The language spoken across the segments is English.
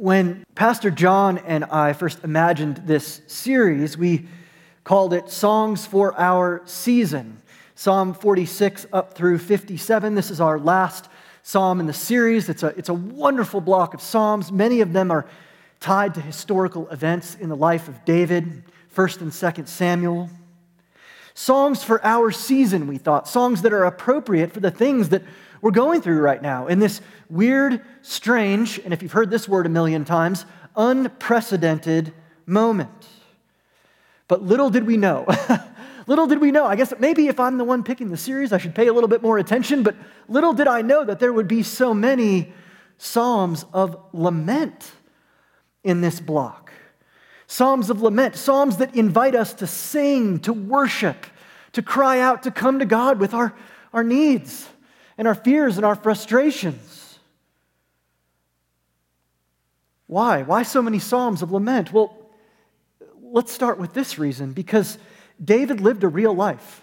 When Pastor John and I first imagined this series, we called it Songs for Our Season. Psalm 46 up through 57. This is our last psalm in the series. It's a, it's a wonderful block of psalms. Many of them are tied to historical events in the life of David, 1st and 2nd Samuel. Songs for our season, we thought. Songs that are appropriate for the things that we're going through right now in this weird, strange, and if you've heard this word a million times, unprecedented moment. But little did we know. little did we know. I guess maybe if I'm the one picking the series, I should pay a little bit more attention, but little did I know that there would be so many Psalms of lament in this block. Psalms of lament, Psalms that invite us to sing, to worship, to cry out, to come to God with our, our needs and our fears and our frustrations. Why? Why so many Psalms of lament? Well, let's start with this reason because David lived a real life.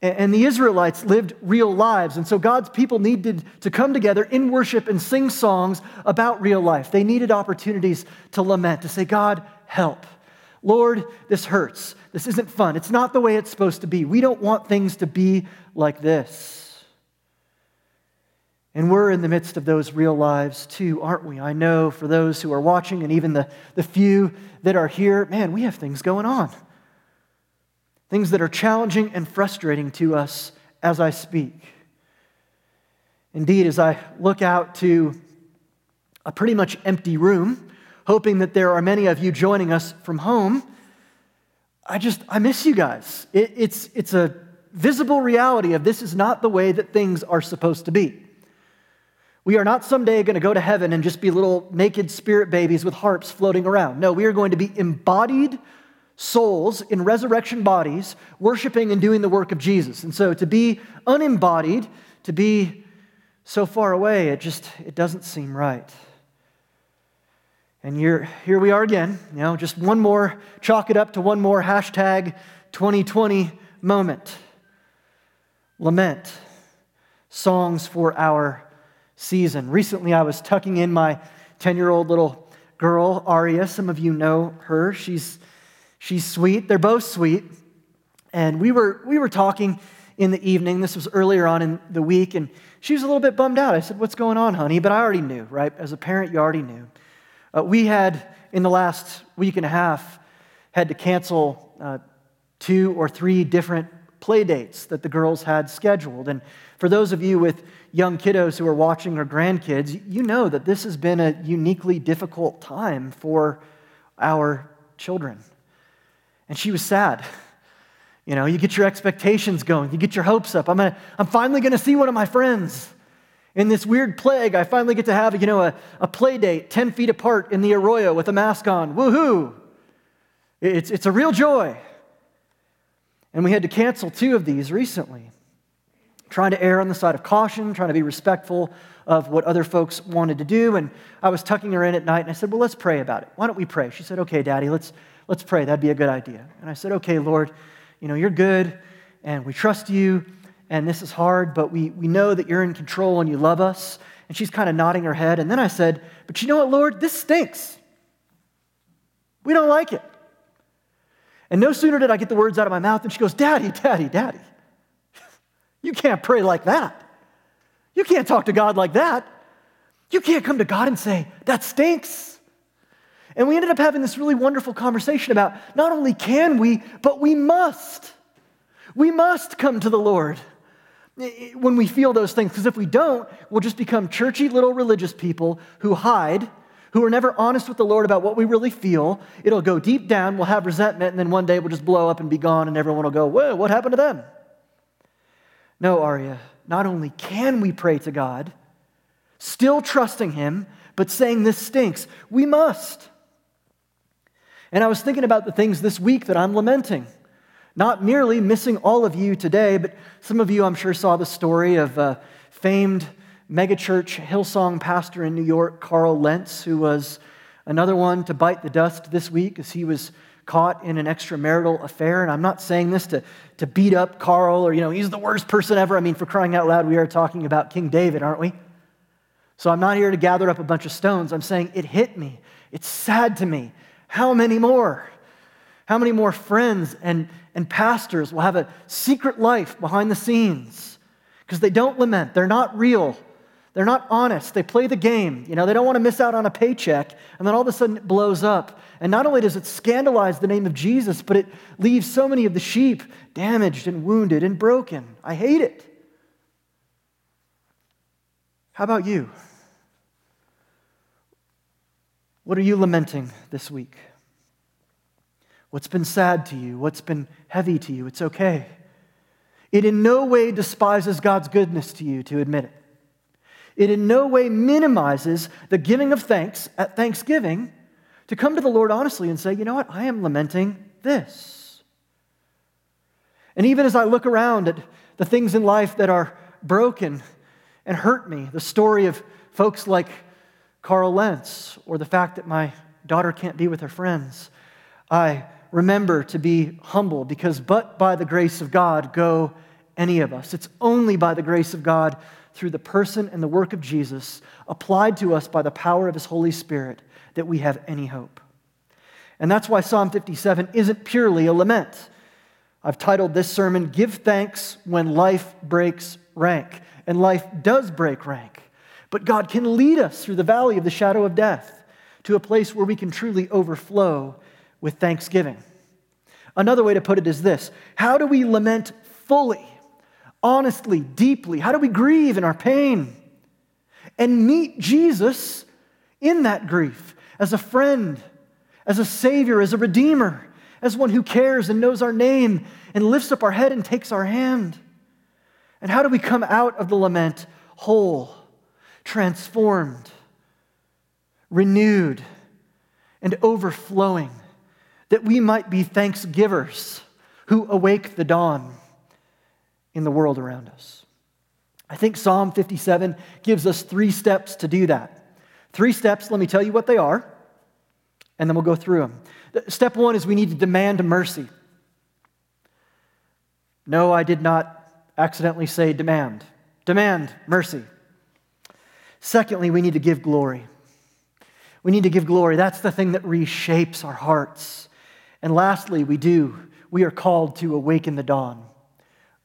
And the Israelites lived real lives. And so God's people needed to come together in worship and sing songs about real life. They needed opportunities to lament, to say, God, help. Lord, this hurts. This isn't fun. It's not the way it's supposed to be. We don't want things to be like this. And we're in the midst of those real lives too, aren't we? I know for those who are watching and even the, the few that are here, man, we have things going on. Things that are challenging and frustrating to us as I speak. Indeed, as I look out to a pretty much empty room, hoping that there are many of you joining us from home, I just, I miss you guys. It, it's, it's a visible reality of this is not the way that things are supposed to be. We are not someday going to go to heaven and just be little naked spirit babies with harps floating around. No, we are going to be embodied souls in resurrection bodies, worshiping and doing the work of Jesus. And so to be unembodied, to be so far away, it just it doesn't seem right. And here, here we are again, you know, just one more, chalk it up to one more hashtag 2020 moment. Lament, songs for our season. Recently, I was tucking in my 10 year old little girl, Aria. Some of you know her. She's, she's sweet. They're both sweet. And we were, we were talking in the evening. This was earlier on in the week. And she was a little bit bummed out. I said, What's going on, honey? But I already knew, right? As a parent, you already knew. Uh, we had, in the last week and a half, had to cancel uh, two or three different play dates that the girls had scheduled. And for those of you with young kiddos who are watching or grandkids, you know that this has been a uniquely difficult time for our children. And she was sad. You know, you get your expectations going, you get your hopes up. I'm, gonna, I'm finally going to see one of my friends. In this weird plague, I finally get to have, you know, a, a play date 10 feet apart in the arroyo with a mask on. Woohoo! It's, it's a real joy. And we had to cancel two of these recently, trying to err on the side of caution, trying to be respectful of what other folks wanted to do. And I was tucking her in at night and I said, Well, let's pray about it. Why don't we pray? She said, Okay, Daddy, let's, let's pray. That'd be a good idea. And I said, Okay, Lord, you know, you're good and we trust you and this is hard, but we, we know that you're in control and you love us. And she's kind of nodding her head. And then I said, But you know what, Lord? This stinks. We don't like it. And no sooner did I get the words out of my mouth than she goes, Daddy, Daddy, Daddy. You can't pray like that. You can't talk to God like that. You can't come to God and say, That stinks. And we ended up having this really wonderful conversation about not only can we, but we must. We must come to the Lord when we feel those things, because if we don't, we'll just become churchy little religious people who hide who are never honest with the Lord about what we really feel. It'll go deep down, we'll have resentment, and then one day we'll just blow up and be gone, and everyone will go, Whoa, what happened to them? No, Aria, not only can we pray to God, still trusting Him, but saying this stinks, we must. And I was thinking about the things this week that I'm lamenting. Not merely missing all of you today, but some of you, I'm sure, saw the story of a famed megachurch Hillsong pastor in New York, Carl Lentz, who was another one to bite the dust this week as he was caught in an extramarital affair. And I'm not saying this to, to beat up Carl or, you know, he's the worst person ever. I mean, for crying out loud, we are talking about King David, aren't we? So I'm not here to gather up a bunch of stones. I'm saying it hit me. It's sad to me. How many more? How many more friends and, and pastors will have a secret life behind the scenes because they don't lament? They're not real. They're not honest. They play the game. You know, they don't want to miss out on a paycheck, and then all of a sudden it blows up. And not only does it scandalize the name of Jesus, but it leaves so many of the sheep damaged and wounded and broken. I hate it. How about you? What are you lamenting this week? What's been sad to you? What's been heavy to you? It's okay. It in no way despises God's goodness to you to admit it. It in no way minimizes the giving of thanks at Thanksgiving to come to the Lord honestly and say, you know what, I am lamenting this. And even as I look around at the things in life that are broken and hurt me, the story of folks like Carl Lentz or the fact that my daughter can't be with her friends, I remember to be humble because, but by the grace of God, go any of us. It's only by the grace of God through the person and the work of Jesus, applied to us by the power of His Holy Spirit, that we have any hope. And that's why Psalm 57 isn't purely a lament. I've titled this sermon, Give Thanks When Life Breaks Rank. And life does break rank. But God can lead us through the valley of the shadow of death to a place where we can truly overflow with thanksgiving. Another way to put it is this How do we lament fully? Honestly, deeply? How do we grieve in our pain? And meet Jesus in that grief as a friend, as a savior, as a redeemer, as one who cares and knows our name and lifts up our head and takes our hand. And how do we come out of the lament whole, transformed, renewed, and overflowing, that we might be thanksgivers who awake the dawn? In the world around us. I think Psalm 57 gives us three steps to do that. Three steps, let me tell you what they are, and then we'll go through them. Step one is we need to demand mercy. No, I did not accidentally say demand. Demand mercy. Secondly, we need to give glory. We need to give glory. That's the thing that reshapes our hearts. And lastly, we do. We are called to awaken the dawn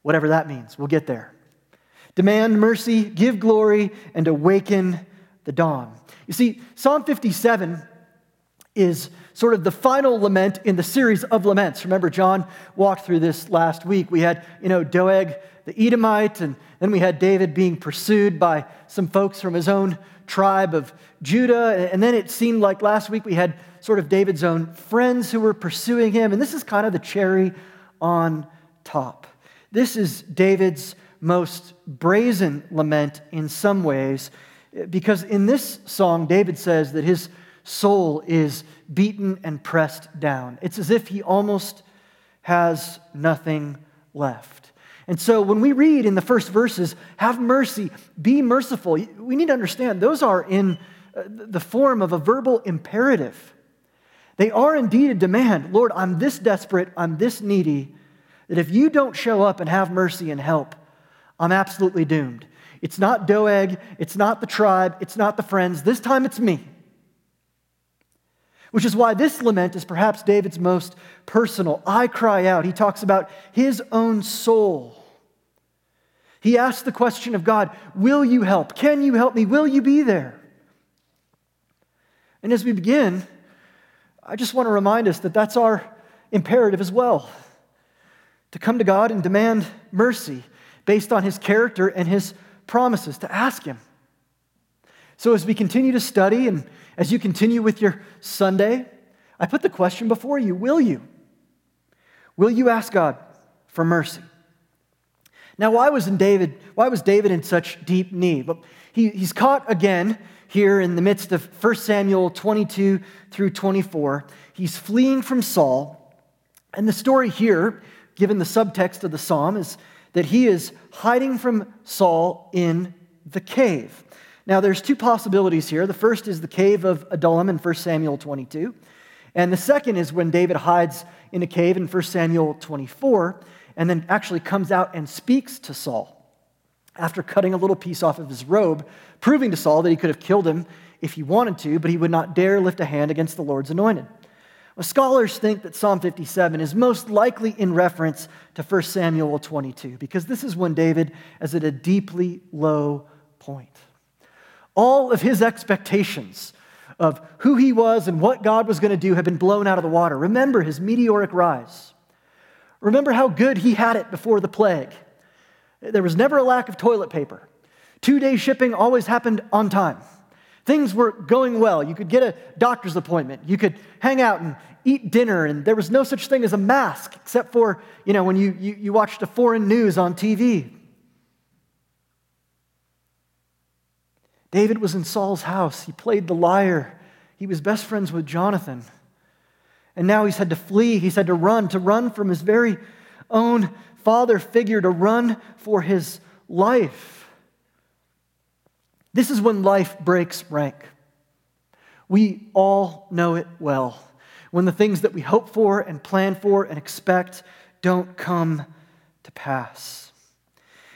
whatever that means. We'll get there. Demand mercy, give glory, and awaken the dawn. You see, Psalm 57 is sort of the final lament in the series of laments. Remember, John walked through this last week. We had, you know, Doeg the Edomite, and then we had David being pursued by some folks from his own tribe of Judah. And then it seemed like last week we had sort of David's own friends who were pursuing him. And this is kind of the cherry on top. This is David's most brazen lament in some ways, because in this song, David says that his soul is beaten and pressed down. It's as if he almost has nothing left. And so when we read in the first verses, have mercy, be merciful, we need to understand those are in uh, the form of a verbal imperative. They are indeed a demand. Lord, I'm this desperate, I'm this needy that if you don't show up and have mercy and help, I'm absolutely doomed. It's not Doeg, it's not the tribe, it's not the friends. This time it's me. Which is why this lament is perhaps David's most personal. I cry out. He talks about his own soul. He asks the question of God Will you help? Can you help me? Will you be there? And as we begin, I just want to remind us that that's our imperative as well to come to God and demand mercy based on his character and his promises, to ask him. So, as we continue to study and as you continue with your Sunday, I put the question before you Will you? Will you ask God for mercy? Now, why was, David, why was David in such deep need? Well, he, he's caught again here in the midst of 1 Samuel 22 through 24. He's fleeing from Saul. And the story here given the subtext of the psalm, is that he is hiding from Saul in the cave. Now, there's two possibilities here. The first is the cave of Adullam in 1 Samuel 22. And the second is when David hides in a cave in 1 Samuel 24 and then actually comes out and speaks to Saul. after cutting a little piece off of his robe, proving to Saul that he could have killed him if he wanted to, but he would not dare lift a hand against the Lord's anointed. Scholars think that Psalm 57 is most likely in reference to 1 Samuel 22, because this is when David is at a deeply low point. All of his expectations of who he was and what God was going to do have been blown out of the water. Remember his meteoric rise. Remember how good he had it before the plague. There was never a lack of toilet paper. Two day shipping always happened on time. Things were going well. You could get a doctor's appointment. You could hang out and eat dinner, and there was no such thing as a mask, except for, you know, when you, you, you watched a foreign news on TV. David was in Saul's house. He played the lyre. He was best friends with Jonathan. And now he's had to flee. He's had to run, to run from his very own father figure, to run for his life. This is when life breaks rank. We all know it well. When the things that we hope for and plan for and expect don't come to pass.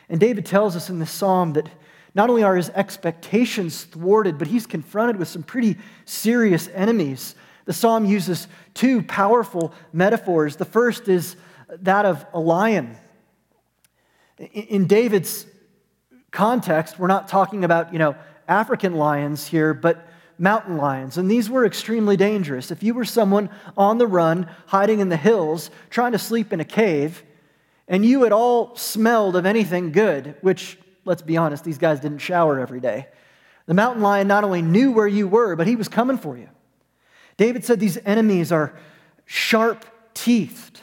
And David tells us in this psalm that not only are his expectations thwarted, but he's confronted with some pretty serious enemies. The psalm uses two powerful metaphors. The first is that of a lion. In David's context, we're not talking about, you know, African lions here, but mountain lions. And these were extremely dangerous. If you were someone on the run, hiding in the hills, trying to sleep in a cave, and you at all smelled of anything good, which let's be honest, these guys didn't shower every day. The mountain lion not only knew where you were, but he was coming for you. David said these enemies are sharp teethed.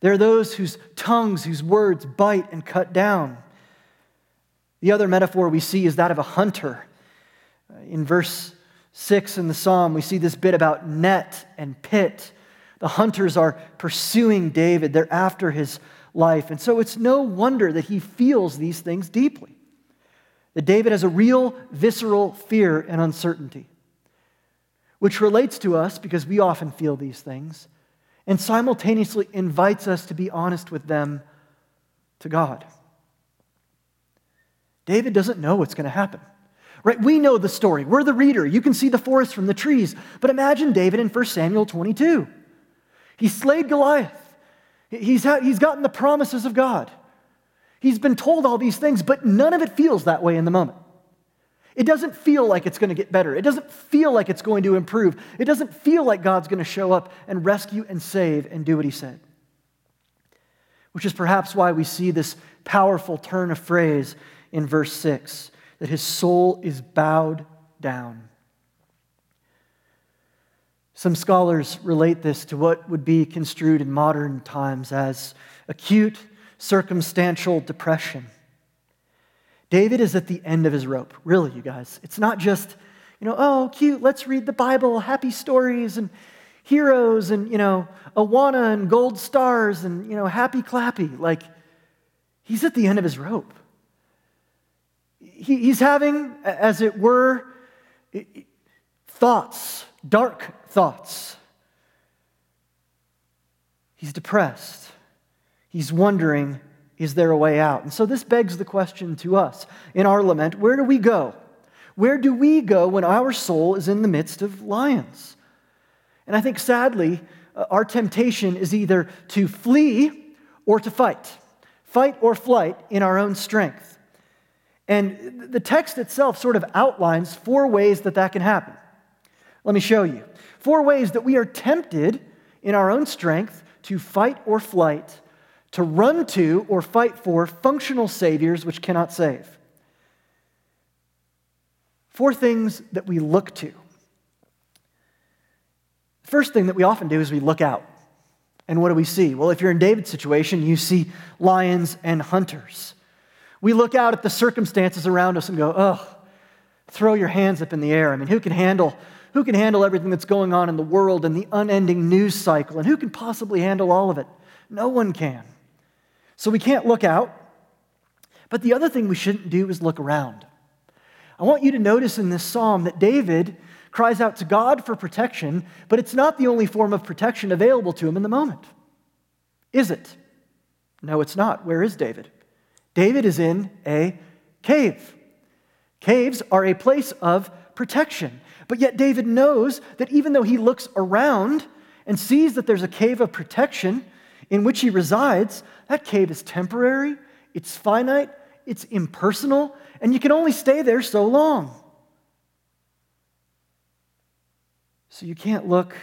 They're those whose tongues, whose words bite and cut down. The other metaphor we see is that of a hunter. In verse 6 in the psalm, we see this bit about net and pit. The hunters are pursuing David, they're after his life. And so it's no wonder that he feels these things deeply. That David has a real visceral fear and uncertainty, which relates to us because we often feel these things and simultaneously invites us to be honest with them to God. David doesn't know what's going to happen. Right? We know the story. We're the reader. You can see the forest from the trees. But imagine David in 1 Samuel 22. He slayed Goliath. He's, ha- he's gotten the promises of God. He's been told all these things, but none of it feels that way in the moment. It doesn't feel like it's going to get better. It doesn't feel like it's going to improve. It doesn't feel like God's going to show up and rescue and save and do what he said. Which is perhaps why we see this powerful turn of phrase in verse 6 that his soul is bowed down. Some scholars relate this to what would be construed in modern times as acute circumstantial depression. David is at the end of his rope, really, you guys. It's not just, you know, oh, cute, let's read the Bible, happy stories and heroes and, you know, Awana and gold stars and, you know, happy clappy. Like, he's at the end of his rope. He, he's having, as it were, thoughts, dark thoughts. He's depressed. He's wondering, is there a way out? And so this begs the question to us in our lament where do we go? Where do we go when our soul is in the midst of lions? And I think sadly, uh, our temptation is either to flee or to fight, fight or flight in our own strength. And the text itself sort of outlines four ways that that can happen. Let me show you. Four ways that we are tempted in our own strength to fight or flight, to run to or fight for functional saviors which cannot save. Four things that we look to. The first thing that we often do is we look out. And what do we see? Well, if you're in David's situation, you see lions and hunters. We look out at the circumstances around us and go, oh, throw your hands up in the air. I mean, who can handle who can handle everything that's going on in the world and the unending news cycle? And who can possibly handle all of it? No one can. So we can't look out. But the other thing we shouldn't do is look around. I want you to notice in this psalm that David cries out to God for protection, but it's not the only form of protection available to him in the moment. Is it? No, it's not. Where is David? David is in a cave. Caves are a place of protection. But yet, David knows that even though he looks around and sees that there's a cave of protection in which he resides, that cave is temporary, it's finite, it's impersonal, and you can only stay there so long. So you can't look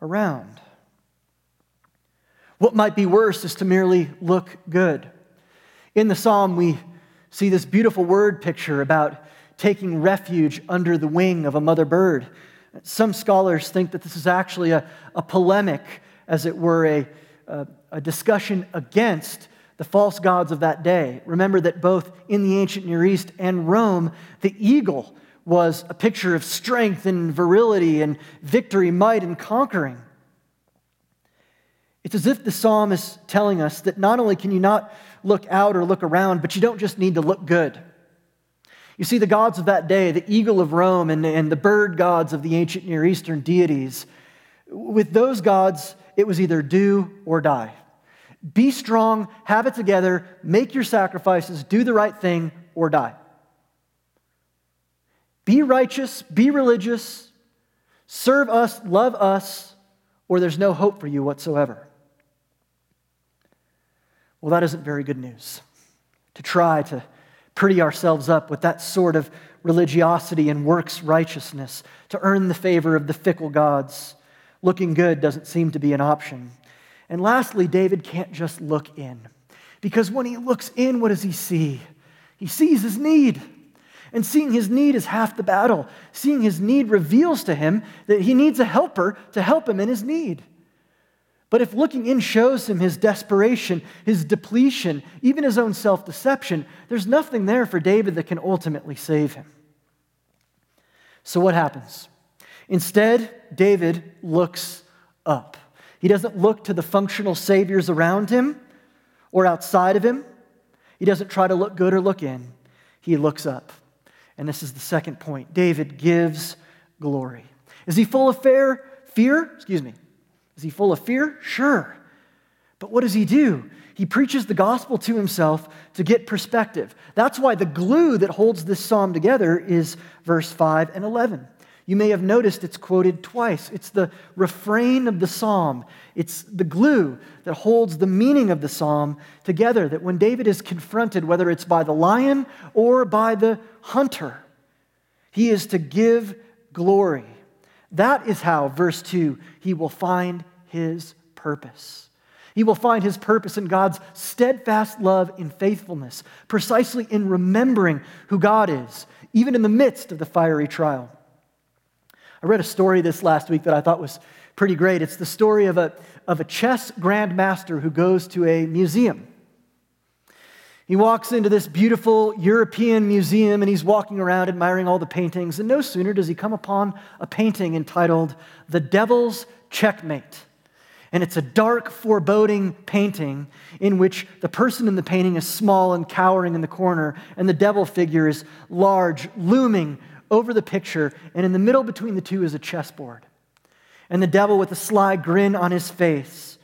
around. What might be worse is to merely look good. In the psalm, we see this beautiful word picture about taking refuge under the wing of a mother bird. Some scholars think that this is actually a, a polemic, as it were, a, a, a discussion against the false gods of that day. Remember that both in the ancient Near East and Rome, the eagle was a picture of strength and virility and victory, might, and conquering. It's as if the psalm is telling us that not only can you not look out or look around, but you don't just need to look good. You see, the gods of that day, the eagle of Rome and, and the bird gods of the ancient Near Eastern deities, with those gods, it was either do or die. Be strong, have it together, make your sacrifices, do the right thing, or die. Be righteous, be religious, serve us, love us, or there's no hope for you whatsoever. Well, that isn't very good news. To try to pretty ourselves up with that sort of religiosity and works righteousness to earn the favor of the fickle gods. Looking good doesn't seem to be an option. And lastly, David can't just look in. Because when he looks in, what does he see? He sees his need. And seeing his need is half the battle. Seeing his need reveals to him that he needs a helper to help him in his need. But if looking in shows him his desperation, his depletion, even his own self deception, there's nothing there for David that can ultimately save him. So what happens? Instead, David looks up. He doesn't look to the functional saviors around him or outside of him. He doesn't try to look good or look in. He looks up. And this is the second point. David gives glory. Is he full of fear? Fear? Excuse me. Is he full of fear? Sure. But what does he do? He preaches the gospel to himself to get perspective. That's why the glue that holds this psalm together is verse 5 and 11. You may have noticed it's quoted twice. It's the refrain of the psalm, it's the glue that holds the meaning of the psalm together. That when David is confronted, whether it's by the lion or by the hunter, he is to give glory. That is how, verse 2, he will find his purpose. He will find his purpose in God's steadfast love and faithfulness, precisely in remembering who God is, even in the midst of the fiery trial. I read a story this last week that I thought was pretty great. It's the story of a, of a chess grandmaster who goes to a museum. He walks into this beautiful European museum and he's walking around admiring all the paintings. And no sooner does he come upon a painting entitled The Devil's Checkmate. And it's a dark, foreboding painting in which the person in the painting is small and cowering in the corner, and the devil figure is large, looming over the picture. And in the middle between the two is a chessboard. And the devil, with a sly grin on his face,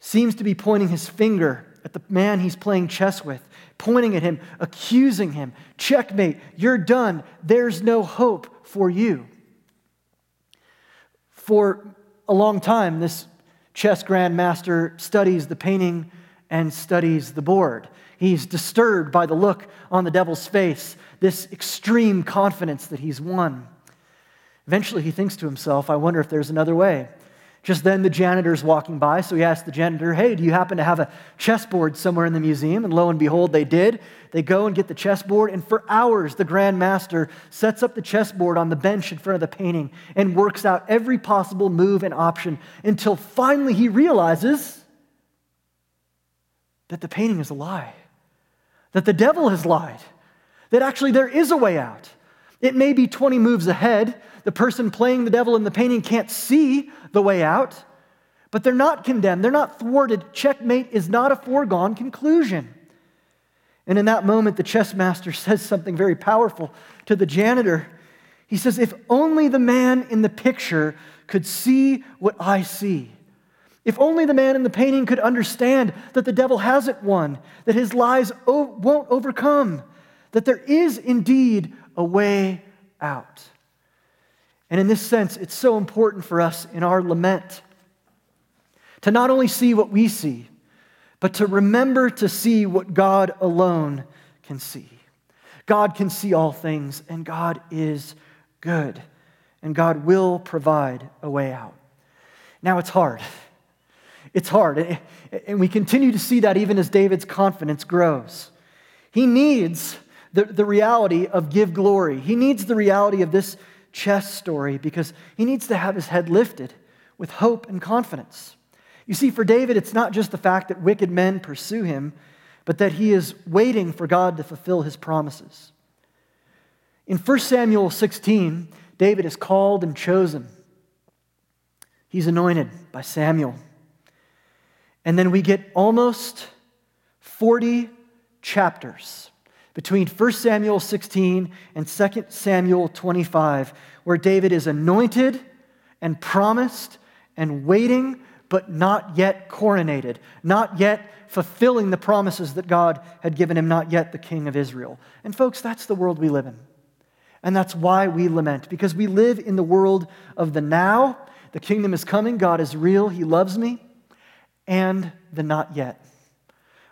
seems to be pointing his finger at the man he's playing chess with, pointing at him, accusing him. Checkmate, you're done. There's no hope for you. For a long time, this chess grandmaster studies the painting and studies the board. He's disturbed by the look on the devil's face, this extreme confidence that he's won. Eventually, he thinks to himself, I wonder if there's another way. Just then, the janitor's walking by, so he asked the janitor, Hey, do you happen to have a chessboard somewhere in the museum? And lo and behold, they did. They go and get the chessboard, and for hours, the Grand Master sets up the chessboard on the bench in front of the painting and works out every possible move and option until finally he realizes that the painting is a lie, that the devil has lied, that actually there is a way out. It may be 20 moves ahead. The person playing the devil in the painting can't see the way out, but they're not condemned. They're not thwarted. Checkmate is not a foregone conclusion. And in that moment, the chess master says something very powerful to the janitor. He says, If only the man in the picture could see what I see. If only the man in the painting could understand that the devil hasn't won, that his lies o- won't overcome, that there is indeed a way out. And in this sense, it's so important for us in our lament to not only see what we see, but to remember to see what God alone can see. God can see all things, and God is good, and God will provide a way out. Now, it's hard. It's hard. And we continue to see that even as David's confidence grows. He needs the, the reality of give glory. He needs the reality of this chess story because he needs to have his head lifted with hope and confidence. You see, for David, it's not just the fact that wicked men pursue him, but that he is waiting for God to fulfill his promises. In 1 Samuel 16, David is called and chosen. He's anointed by Samuel. And then we get almost 40 chapters between 1 Samuel 16 and 2 Samuel 25, where David is anointed and promised and waiting, but not yet coronated, not yet fulfilling the promises that God had given him, not yet the king of Israel. And folks, that's the world we live in. And that's why we lament, because we live in the world of the now. The kingdom is coming, God is real, He loves me and the not yet.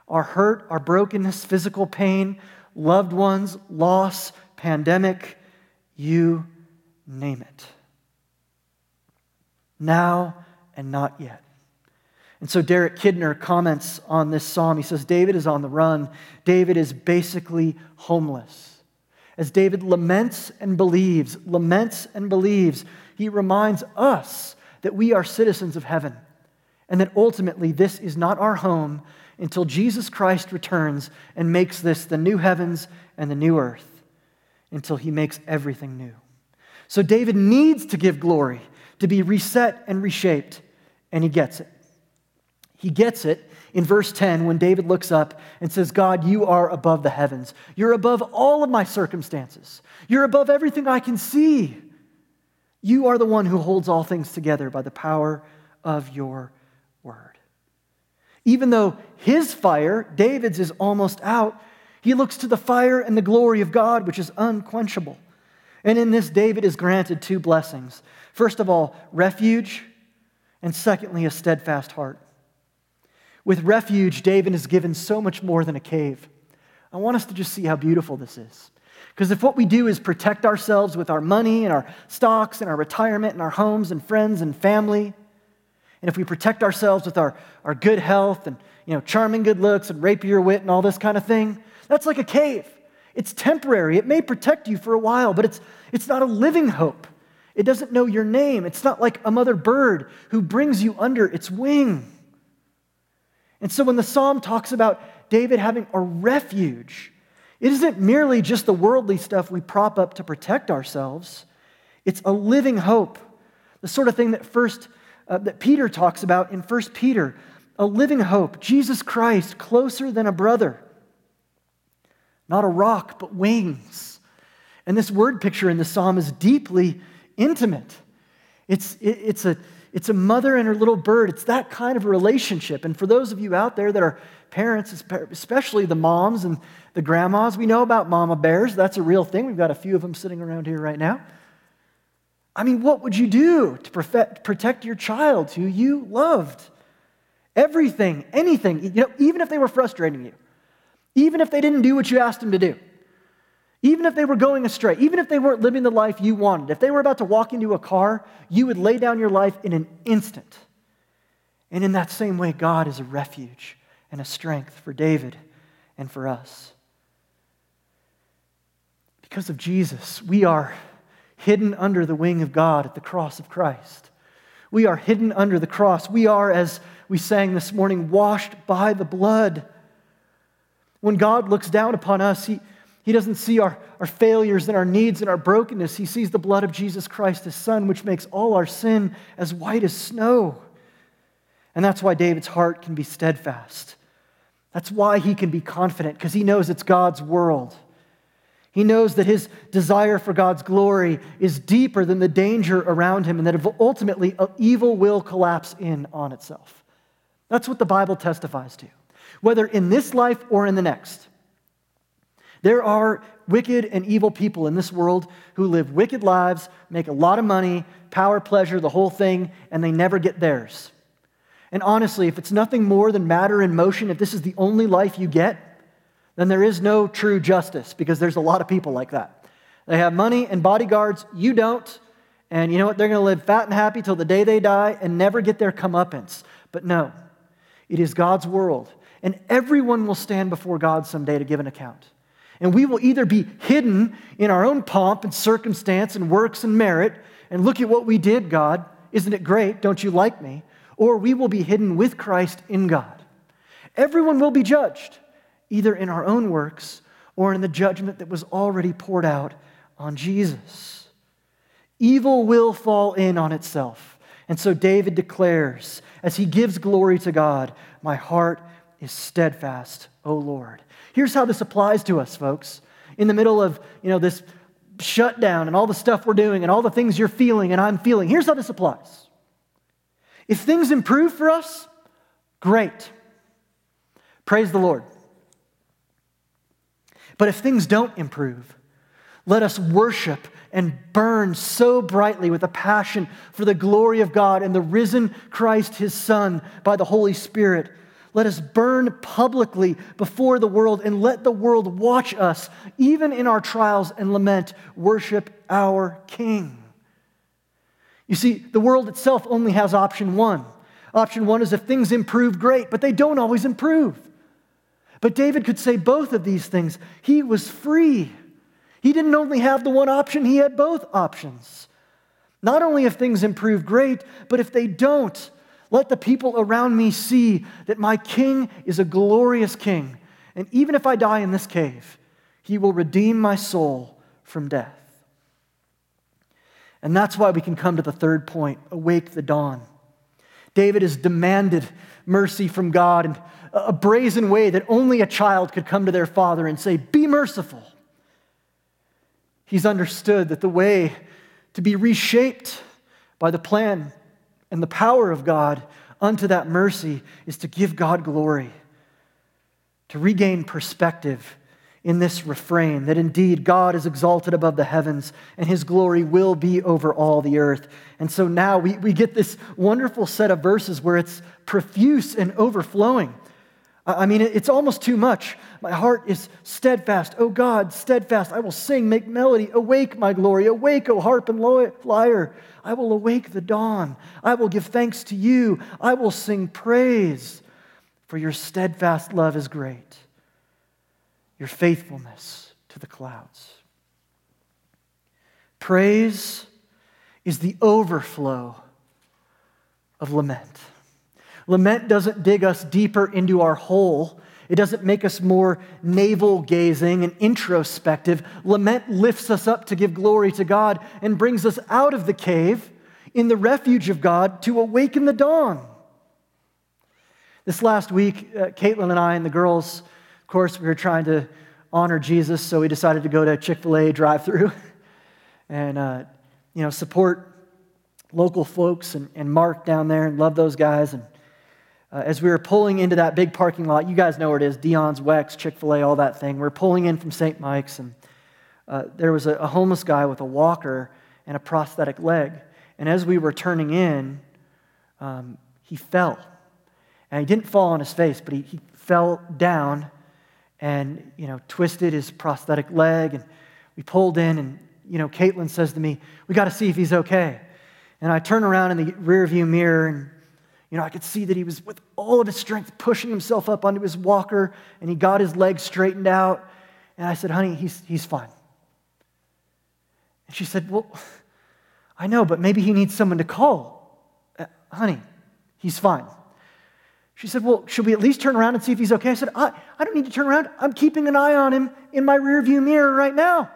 Our hurt, our brokenness, physical pain, loved ones, loss, pandemic, you name it. Now and not yet. And so Derek Kidner comments on this psalm. He says, David is on the run. David is basically homeless. As David laments and believes, laments and believes, he reminds us that we are citizens of heaven and that ultimately this is not our home until Jesus Christ returns and makes this the new heavens and the new earth, until he makes everything new. So David needs to give glory, to be reset and reshaped, and he gets it. He gets it in verse 10 when David looks up and says, God, you are above the heavens. You're above all of my circumstances. You're above everything I can see. You are the one who holds all things together by the power of your word. Even though his fire, David's, is almost out, he looks to the fire and the glory of God, which is unquenchable. And in this, David is granted two blessings. First of all, refuge, and secondly, a steadfast heart. With refuge, David is given so much more than a cave. I want us to just see how beautiful this is. Because if what we do is protect ourselves with our money and our stocks and our retirement and our homes and friends and family, and if we protect ourselves with our, our good health and you know, charming good looks and rapier wit and all this kind of thing, that's like a cave. It's temporary. It may protect you for a while, but it's, it's not a living hope. It doesn't know your name. It's not like a mother bird who brings you under its wing. And so when the psalm talks about David having a refuge, it isn't merely just the worldly stuff we prop up to protect ourselves. It's a living hope, the sort of thing that first uh, that Peter talks about in 1 Peter a living hope, Jesus Christ, closer than a brother. Not a rock, but wings. And this word picture in the psalm is deeply intimate. It's, it, it's, a, it's a mother and her little bird. It's that kind of relationship. And for those of you out there that are parents, especially the moms and the grandmas, we know about mama bears. That's a real thing. We've got a few of them sitting around here right now. I mean, what would you do to protect your child who you loved? Everything, anything, you know, even if they were frustrating you, even if they didn't do what you asked them to do, even if they were going astray, even if they weren't living the life you wanted, if they were about to walk into a car, you would lay down your life in an instant. And in that same way, God is a refuge and a strength for David and for us. Because of Jesus, we are hidden under the wing of God at the cross of Christ. We are hidden under the cross. We are, as we sang this morning, washed by the blood. When God looks down upon us, He, he doesn't see our, our failures and our needs and our brokenness. He sees the blood of Jesus Christ, His Son, which makes all our sin as white as snow. And that's why David's heart can be steadfast. That's why he can be confident, because he knows it's God's world. He knows that his desire for God's glory is deeper than the danger around him and that ultimately evil will collapse in on itself. That's what the Bible testifies to, whether in this life or in the next. There are wicked and evil people in this world who live wicked lives, make a lot of money, power, pleasure, the whole thing, and they never get theirs. And honestly, if it's nothing more than matter in motion, if this is the only life you get, then there is no true justice because there's a lot of people like that. They have money and bodyguards, you don't. And you know what? They're going to live fat and happy till the day they die and never get their comeuppance. But no, it is God's world. And everyone will stand before God someday to give an account. And we will either be hidden in our own pomp and circumstance and works and merit, and look at what we did, God. Isn't it great? Don't you like me? Or we will be hidden with Christ in God. Everyone will be judged, either in our own works or in the judgment that was already poured out on Jesus. Evil will fall in on itself. And so David declares, as he gives glory to God, My heart is steadfast, O Lord. Here's how this applies to us, folks. In the middle of, you know, this shutdown and all the stuff we're doing and all the things you're feeling and I'm feeling, here's how this applies. If things improve for us, great. Praise the Lord. But if things don't improve, let us worship and burn so brightly with a passion for the glory of God and the risen Christ, his Son, by the Holy Spirit let us burn publicly before the world and let the world watch us, even in our trials and lament, worship our King. You see, the world itself only has option one. Option one is if things improve, great, but they don't always improve. But David could say both of these things. He was free. He didn't only have the one option, he had both options. Not only if things improve, great, but if they don't, let the people around me see that my king is a glorious king. And even if I die in this cave, he will redeem my soul from death. And that's why we can come to the third point awake the dawn. David has demanded mercy from God in a brazen way that only a child could come to their father and say, Be merciful. He's understood that the way to be reshaped by the plan and the power of God unto that mercy is to give God glory, to regain perspective in this refrain that indeed God is exalted above the heavens and his glory will be over all the earth. And so now we, we get this wonderful set of verses where it's profuse and overflowing. I mean, it's almost too much. My heart is steadfast. O God, steadfast. I will sing, make melody. Awake, my glory. Awake, O harp and lyre. I will awake the dawn. I will give thanks to you. I will sing praise, for your steadfast love is great, your faithfulness to the clouds. Praise is the overflow of lament. Lament doesn't dig us deeper into our hole. It doesn't make us more navel gazing and introspective. Lament lifts us up to give glory to God and brings us out of the cave in the refuge of God to awaken the dawn. This last week, uh, Caitlin and I and the girls, of course, we were trying to honor Jesus, so we decided to go to Chick fil A drive through and, uh, you know, support local folks and, and Mark down there and love those guys. And uh, as we were pulling into that big parking lot, you guys know where it is Dion's, Weck's, Chick fil A, all that thing. We're pulling in from St. Mike's, and uh, there was a, a, homeless guy with a walker and a prosthetic leg. And as we were turning in, um, he fell. And he didn't fall on his face, but he, he fell down and, you know, twisted his prosthetic leg. And we pulled in, and, you know, Caitlin says to me, We got to see if he's okay. And I turn around in the rearview mirror, and you know, I could see that he was with all of his strength pushing himself up onto his walker and he got his legs straightened out. And I said, honey, he's, he's fine. And she said, well, I know, but maybe he needs someone to call. Uh, honey, he's fine. She said, Well, should we at least turn around and see if he's okay? I said, I, I don't need to turn around. I'm keeping an eye on him in my rearview mirror right now.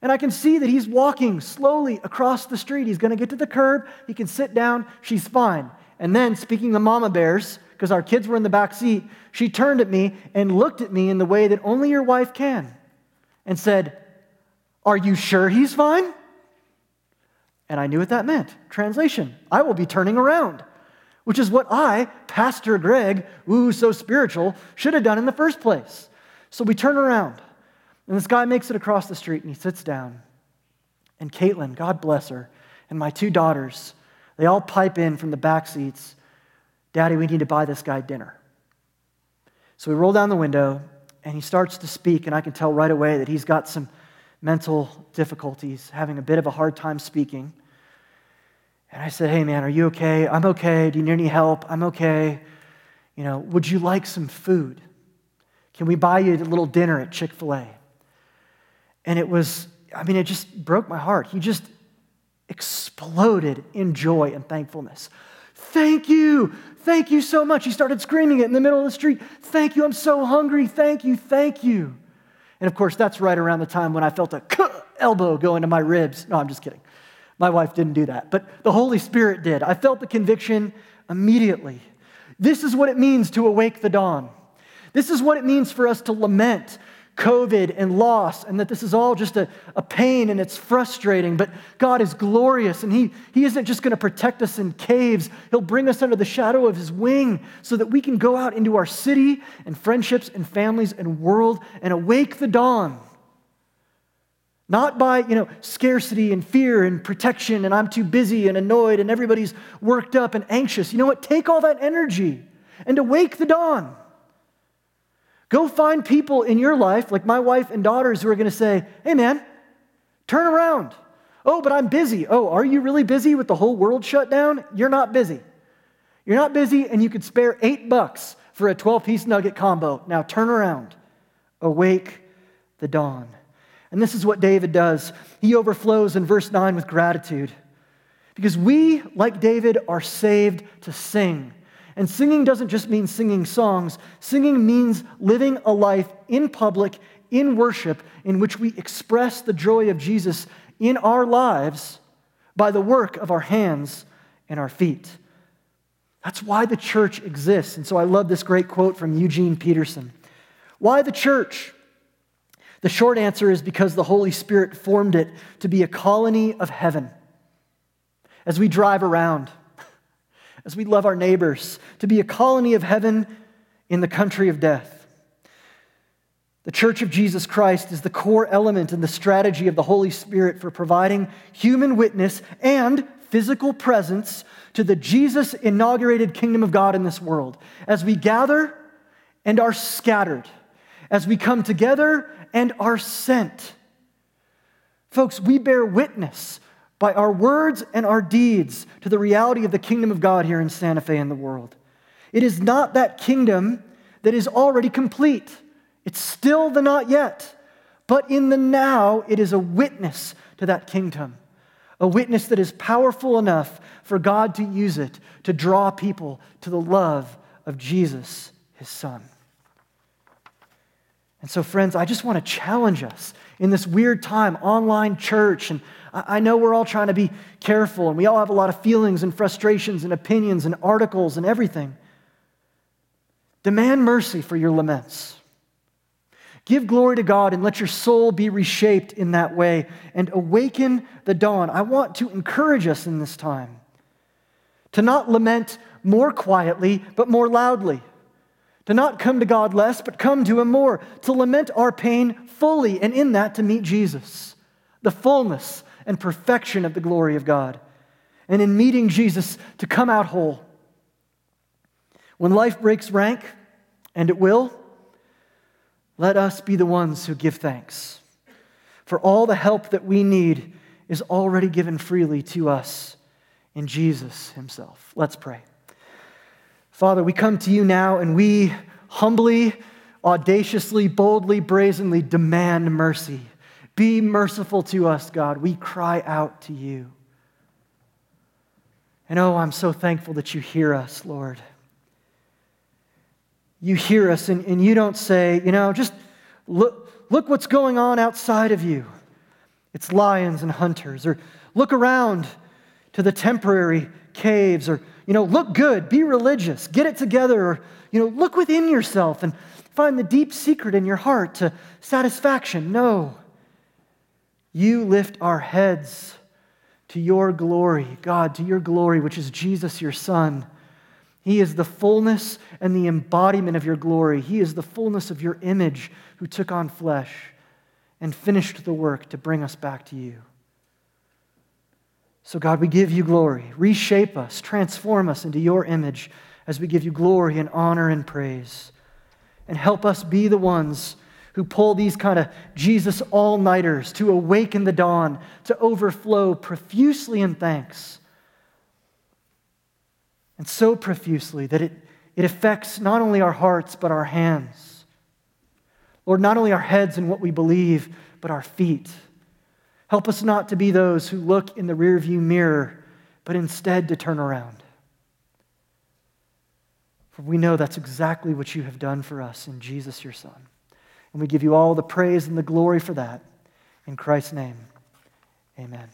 And I can see that he's walking slowly across the street. He's going to get to the curb. He can sit down. She's fine. And then, speaking of mama bears, because our kids were in the back seat, she turned at me and looked at me in the way that only your wife can. and said, Are you sure he's fine? And I knew what that meant. Translation I will be turning around, which is what I, Pastor Greg, ooh, so spiritual, should have done in the first place. So we turn around, and this guy makes it across the street and he sits down. And Caitlin, God bless her, and my two daughters, they all pipe in from the back seats Daddy, we need to buy this guy dinner. So we roll down the window, and he starts to speak, and I can tell right away that he's got some mental difficulties, having a bit of a hard time speaking. And I said, Hey, man, are you okay? I'm okay. Do you need any help? I'm okay. You know, would you like some food? Can we buy you a little dinner at Chick fil A? And it was, I mean, it just broke my heart. He just exploded in joy and thankfulness. Thank you. Thank you so much. He started screaming it in the middle of the street. Thank you. I'm so hungry. Thank you. Thank you. And of course, that's right around the time when I felt a elbow go into my ribs. No, I'm just kidding. My wife didn't do that, but the Holy Spirit did. I felt the conviction immediately. This is what it means to awake the dawn. This is what it means for us to lament COVID and loss, and that this is all just a, a pain and it's frustrating. But God is glorious, and He, he isn't just going to protect us in caves. He'll bring us under the shadow of His wing so that we can go out into our city and friendships and families and world and awake the dawn. Not by, you know, scarcity and fear and protection, and I'm too busy and annoyed, and everybody's worked up and anxious. You know what? Take all that energy and awake the dawn. Go find people in your life, like my wife and daughters, who are going to say, hey, man, turn around. Oh, but I'm busy. Oh, are you really busy with the whole world shut down? You're not busy. You're not busy, and you could spare eight bucks for a 12 piece nugget combo. Now turn around. Awake the dawn. And this is what David does. He overflows in verse 9 with gratitude. Because we, like David, are saved to sing. And singing doesn't just mean singing songs, singing means living a life in public, in worship, in which we express the joy of Jesus in our lives by the work of our hands and our feet. That's why the church exists. And so I love this great quote from Eugene Peterson. Why the church? The short answer is because the Holy Spirit formed it to be a colony of heaven. As we drive around, as we love our neighbors, to be a colony of heaven in the country of death. The Church of Jesus Christ is the core element in the strategy of the Holy Spirit for providing human witness and physical presence to the Jesus inaugurated kingdom of God in this world. As we gather and are scattered, as we come together and are sent. Folks, we bear witness by our words and our deeds to the reality of the kingdom of God here in Santa Fe and the world. It is not that kingdom that is already complete, it's still the not yet. But in the now, it is a witness to that kingdom, a witness that is powerful enough for God to use it to draw people to the love of Jesus, his son. And so, friends, I just want to challenge us in this weird time, online church, and I know we're all trying to be careful and we all have a lot of feelings and frustrations and opinions and articles and everything. Demand mercy for your laments. Give glory to God and let your soul be reshaped in that way and awaken the dawn. I want to encourage us in this time to not lament more quietly, but more loudly. To not come to God less, but come to Him more. To lament our pain fully, and in that to meet Jesus, the fullness and perfection of the glory of God. And in meeting Jesus, to come out whole. When life breaks rank, and it will, let us be the ones who give thanks. For all the help that we need is already given freely to us in Jesus Himself. Let's pray. Father, we come to you now and we humbly, audaciously, boldly, brazenly demand mercy. Be merciful to us, God. We cry out to you. And oh, I'm so thankful that you hear us, Lord. You hear us, and, and you don't say, you know, just look, look what's going on outside of you. It's lions and hunters. Or look around to the temporary caves. Or you know, look good, be religious, get it together, or, you know, look within yourself and find the deep secret in your heart to satisfaction. No. You lift our heads to your glory, God, to your glory, which is Jesus, your Son. He is the fullness and the embodiment of your glory. He is the fullness of your image who took on flesh and finished the work to bring us back to you. So, God, we give you glory. Reshape us, transform us into your image as we give you glory and honor and praise. And help us be the ones who pull these kind of Jesus all nighters to awaken the dawn, to overflow profusely in thanks. And so profusely that it, it affects not only our hearts, but our hands. Lord, not only our heads and what we believe, but our feet. Help us not to be those who look in the rearview mirror, but instead to turn around. For we know that's exactly what you have done for us in Jesus, your Son. And we give you all the praise and the glory for that. In Christ's name, amen.